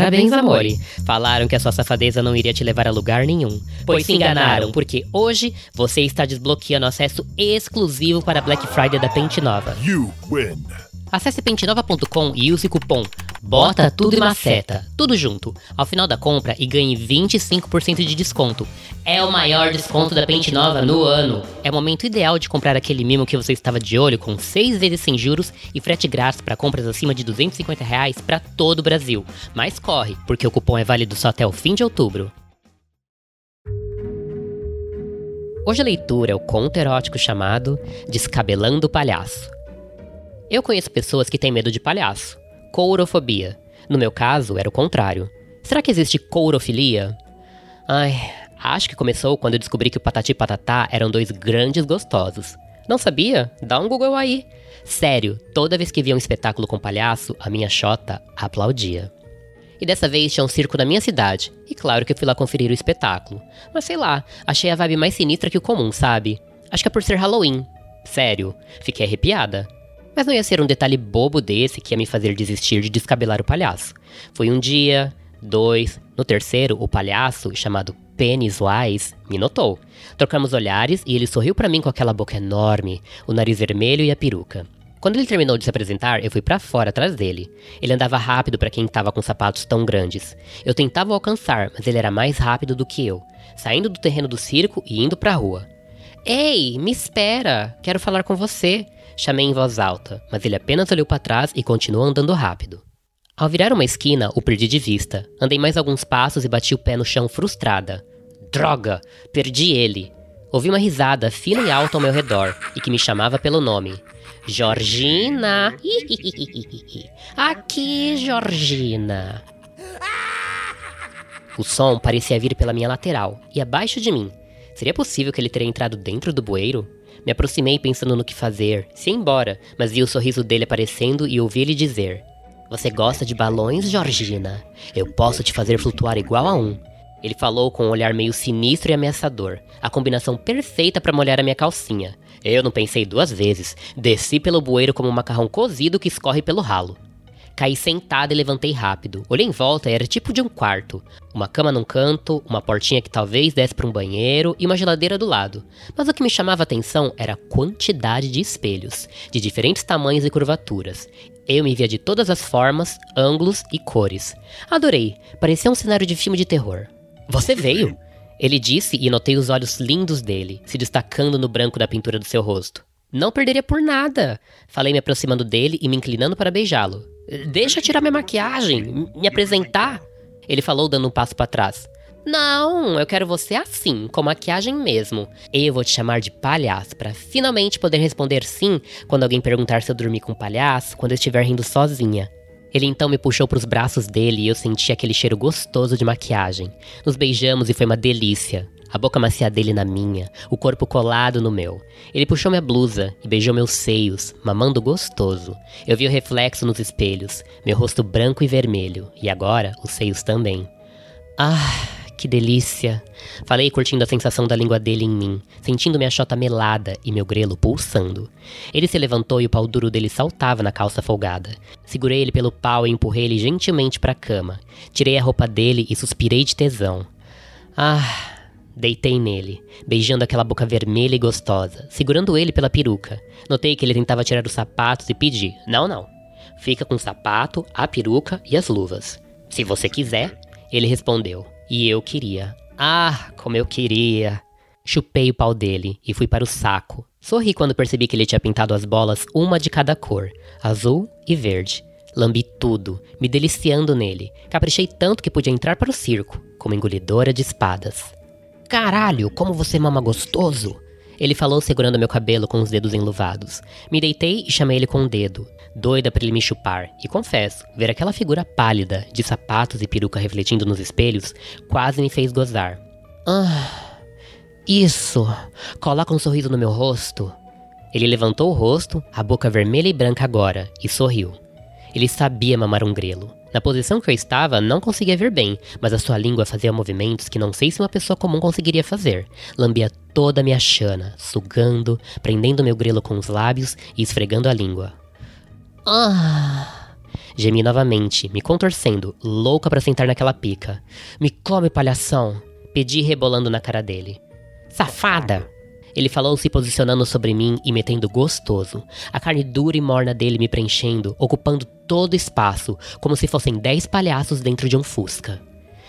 Parabéns, amore. Falaram que a sua safadeza não iria te levar a lugar nenhum. Pois se enganaram, porque hoje você está desbloqueando acesso exclusivo para Black Friday da Pente Nova. You win. Acesse pentenova.com e use o cupom Bota Tudo e Maceta, tudo junto, ao final da compra e ganhe 25% de desconto. É o maior desconto da Pente Nova no ano. É o momento ideal de comprar aquele mimo que você estava de olho com 6 vezes sem juros e frete grátis para compras acima de 250 reais para todo o Brasil. Mas corre, porque o cupom é válido só até o fim de outubro. Hoje a leitura é o conto erótico chamado Descabelando o Palhaço. Eu conheço pessoas que têm medo de palhaço. Courofobia. No meu caso, era o contrário. Será que existe courofilia? Ai, acho que começou quando eu descobri que o Patati e Patatá eram dois grandes gostosos. Não sabia? Dá um Google aí. Sério, toda vez que via um espetáculo com palhaço, a minha chota aplaudia. E dessa vez tinha um circo na minha cidade, e claro que eu fui lá conferir o espetáculo. Mas sei lá, achei a vibe mais sinistra que o comum, sabe? Acho que é por ser Halloween. Sério, fiquei arrepiada. Mas não ia ser um detalhe bobo desse que ia me fazer desistir de descabelar o palhaço. Foi um dia, dois, no terceiro, o palhaço, chamado Pennywise, me notou. Trocamos olhares e ele sorriu para mim com aquela boca enorme, o nariz vermelho e a peruca. Quando ele terminou de se apresentar, eu fui para fora atrás dele. Ele andava rápido para quem estava com sapatos tão grandes. Eu tentava alcançar, mas ele era mais rápido do que eu, saindo do terreno do circo e indo para a rua. Ei, me espera! Quero falar com você! Chamei em voz alta, mas ele apenas olhou para trás e continuou andando rápido. Ao virar uma esquina, o perdi de vista. Andei mais alguns passos e bati o pé no chão frustrada. Droga! Perdi ele! Ouvi uma risada fina e alta ao meu redor e que me chamava pelo nome. Georgina! Aqui, Georgina! O som parecia vir pela minha lateral e abaixo de mim. Seria possível que ele teria entrado dentro do bueiro? Me aproximei pensando no que fazer, se embora, mas vi o sorriso dele aparecendo e ouvi ele dizer: Você gosta de balões, Georgina? Eu posso te fazer flutuar igual a um. Ele falou com um olhar meio sinistro e ameaçador, a combinação perfeita para molhar a minha calcinha. Eu não pensei duas vezes, desci pelo bueiro como um macarrão cozido que escorre pelo ralo. Caí sentada e levantei rápido. Olhei em volta e era tipo de um quarto. Uma cama num canto, uma portinha que talvez desse para um banheiro e uma geladeira do lado. Mas o que me chamava a atenção era a quantidade de espelhos, de diferentes tamanhos e curvaturas. Eu me via de todas as formas, ângulos e cores. Adorei, parecia um cenário de filme de terror. Você veio? Ele disse e notei os olhos lindos dele, se destacando no branco da pintura do seu rosto. Não perderia por nada. Falei me aproximando dele e me inclinando para beijá-lo. Deixa eu tirar minha maquiagem, me apresentar. Ele falou dando um passo para trás. Não, eu quero você assim, com maquiagem mesmo. Eu vou te chamar de palhaço para finalmente poder responder sim quando alguém perguntar se eu dormi com um palhaço quando eu estiver rindo sozinha. Ele então me puxou para os braços dele e eu senti aquele cheiro gostoso de maquiagem. Nos beijamos e foi uma delícia. A boca macia dele na minha, o corpo colado no meu. Ele puxou minha blusa e beijou meus seios, mamando gostoso. Eu vi o reflexo nos espelhos, meu rosto branco e vermelho, e agora os seios também. Ah, que delícia! Falei curtindo a sensação da língua dele em mim, sentindo minha chota melada e meu grelo pulsando. Ele se levantou e o pau duro dele saltava na calça folgada. Segurei ele pelo pau e empurrei ele gentilmente para a cama. Tirei a roupa dele e suspirei de tesão. Ah, Deitei nele, beijando aquela boca vermelha e gostosa, segurando ele pela peruca. Notei que ele tentava tirar os sapatos e pedi: Não, não. Fica com o sapato, a peruca e as luvas. Se você quiser, ele respondeu. E eu queria. Ah, como eu queria. Chupei o pau dele e fui para o saco. Sorri quando percebi que ele tinha pintado as bolas uma de cada cor, azul e verde. Lambi tudo, me deliciando nele. Caprichei tanto que podia entrar para o circo, como engolidora de espadas. Caralho, como você mama gostoso! Ele falou segurando meu cabelo com os dedos enluvados. Me deitei e chamei ele com o um dedo, doida para ele me chupar. E confesso, ver aquela figura pálida, de sapatos e peruca refletindo nos espelhos, quase me fez gozar. Ah, isso! Coloca um sorriso no meu rosto. Ele levantou o rosto, a boca vermelha e branca agora, e sorriu. Ele sabia mamar um grelo. Na posição que eu estava, não conseguia ver bem, mas a sua língua fazia movimentos que não sei se uma pessoa comum conseguiria fazer. Lambia toda a minha chana, sugando, prendendo meu grelo com os lábios e esfregando a língua. Ah! Gemi novamente, me contorcendo, louca para sentar naquela pica. Me come, palhação! Pedi rebolando na cara dele. Safada! Ele falou se posicionando sobre mim e metendo gostoso. A carne dura e morna dele me preenchendo, ocupando todo o espaço, como se fossem dez palhaços dentro de um fusca.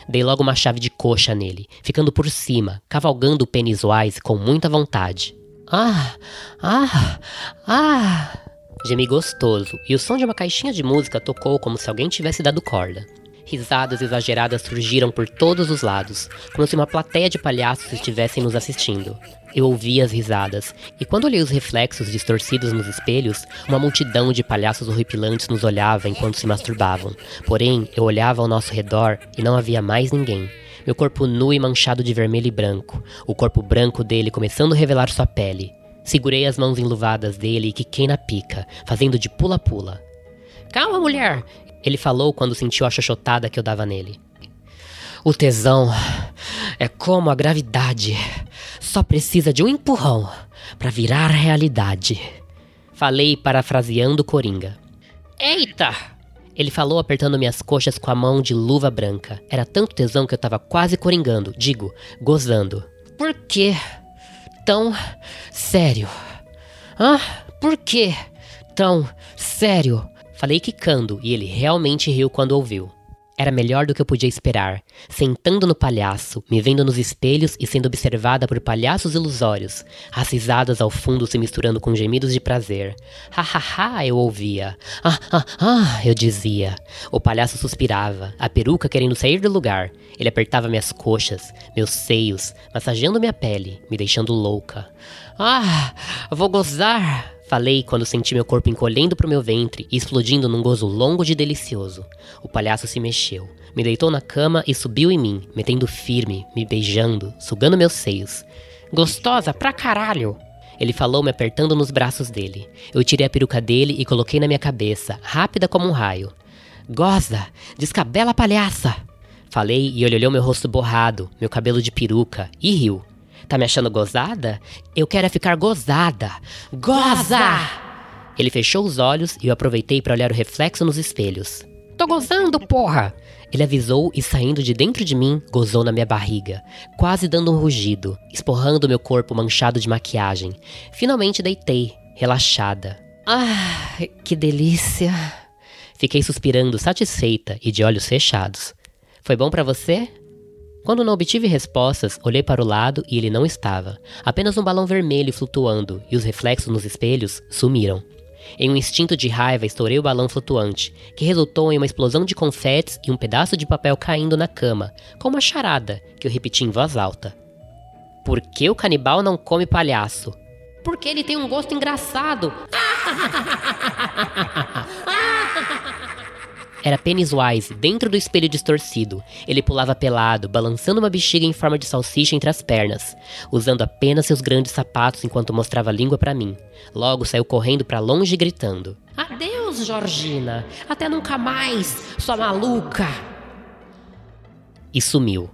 Dei logo uma chave de coxa nele, ficando por cima, cavalgando o pênis Wise com muita vontade. Ah! Ah! Ah! Gemi gostoso, e o som de uma caixinha de música tocou como se alguém tivesse dado corda. Risadas exageradas surgiram por todos os lados, como se uma plateia de palhaços estivessem nos assistindo. Eu ouvi as risadas, e quando olhei os reflexos distorcidos nos espelhos, uma multidão de palhaços horripilantes nos olhava enquanto se masturbavam. Porém, eu olhava ao nosso redor e não havia mais ninguém. Meu corpo nu e manchado de vermelho e branco, o corpo branco dele começando a revelar sua pele. Segurei as mãos enluvadas dele e quiquei na pica, fazendo de pula-pula. Calma, mulher! Ele falou quando sentiu a xoxotada que eu dava nele. O tesão é como a gravidade. Só precisa de um empurrão para virar realidade. Falei parafraseando Coringa. Eita! Ele falou apertando minhas coxas com a mão de luva branca. Era tanto tesão que eu tava quase coringando, digo, gozando. Por que tão sério? Ah, por que tão sério? Falei quicando e ele realmente riu quando ouviu. Era melhor do que eu podia esperar, sentando no palhaço, me vendo nos espelhos e sendo observada por palhaços ilusórios, as risadas ao fundo se misturando com gemidos de prazer. Ha ha ha, eu ouvia. Ah ah ah, eu dizia. O palhaço suspirava, a peruca querendo sair do lugar. Ele apertava minhas coxas, meus seios, massageando minha pele, me deixando louca. Ah, vou gozar! Falei quando senti meu corpo encolhendo pro meu ventre e explodindo num gozo longo de delicioso. O palhaço se mexeu, me deitou na cama e subiu em mim, metendo firme, me beijando, sugando meus seios. Gostosa pra caralho! Ele falou me apertando nos braços dele. Eu tirei a peruca dele e coloquei na minha cabeça, rápida como um raio. Goza! Descabela palhaça! Falei e ele olhou meu rosto borrado, meu cabelo de peruca, e riu. Tá me achando gozada? Eu quero é ficar gozada. Goza! Ele fechou os olhos e eu aproveitei para olhar o reflexo nos espelhos. Tô gozando, porra! Ele avisou e saindo de dentro de mim, gozou na minha barriga, quase dando um rugido, esporrando meu corpo manchado de maquiagem. Finalmente deitei, relaxada. Ah, que delícia! Fiquei suspirando satisfeita e de olhos fechados. Foi bom para você? Quando não obtive respostas, olhei para o lado e ele não estava. Apenas um balão vermelho flutuando e os reflexos nos espelhos sumiram. Em um instinto de raiva, estourei o balão flutuante, que resultou em uma explosão de confetes e um pedaço de papel caindo na cama, com uma charada que eu repeti em voz alta. Por que o canibal não come palhaço? Porque ele tem um gosto engraçado. Era Pennywise, dentro do espelho distorcido. Ele pulava pelado, balançando uma bexiga em forma de salsicha entre as pernas, usando apenas seus grandes sapatos enquanto mostrava a língua para mim. Logo saiu correndo para longe gritando: Adeus, Georgina! Até nunca mais, sua maluca! E sumiu.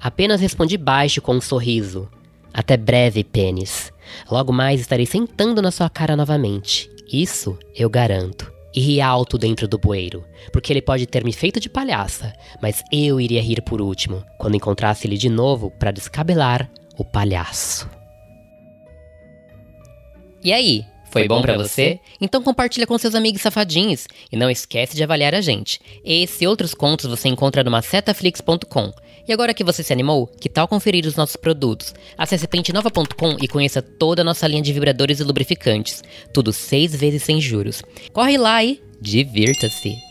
Apenas respondi baixo com um sorriso. Até breve, pênis. Logo mais estarei sentando na sua cara novamente. Isso eu garanto e ri alto dentro do bueiro, porque ele pode ter me feito de palhaça, mas eu iria rir por último, quando encontrasse ele de novo para descabelar o palhaço. E aí, foi, bom para você? Então compartilha com seus amigos safadinhos e não esquece de avaliar a gente. Esse e outros contos você encontra no macetaflix.com. E agora que você se animou, que tal conferir os nossos produtos? Acesse pentenova.com e conheça toda a nossa linha de vibradores e lubrificantes. Tudo seis vezes sem juros. Corre lá e divirta-se!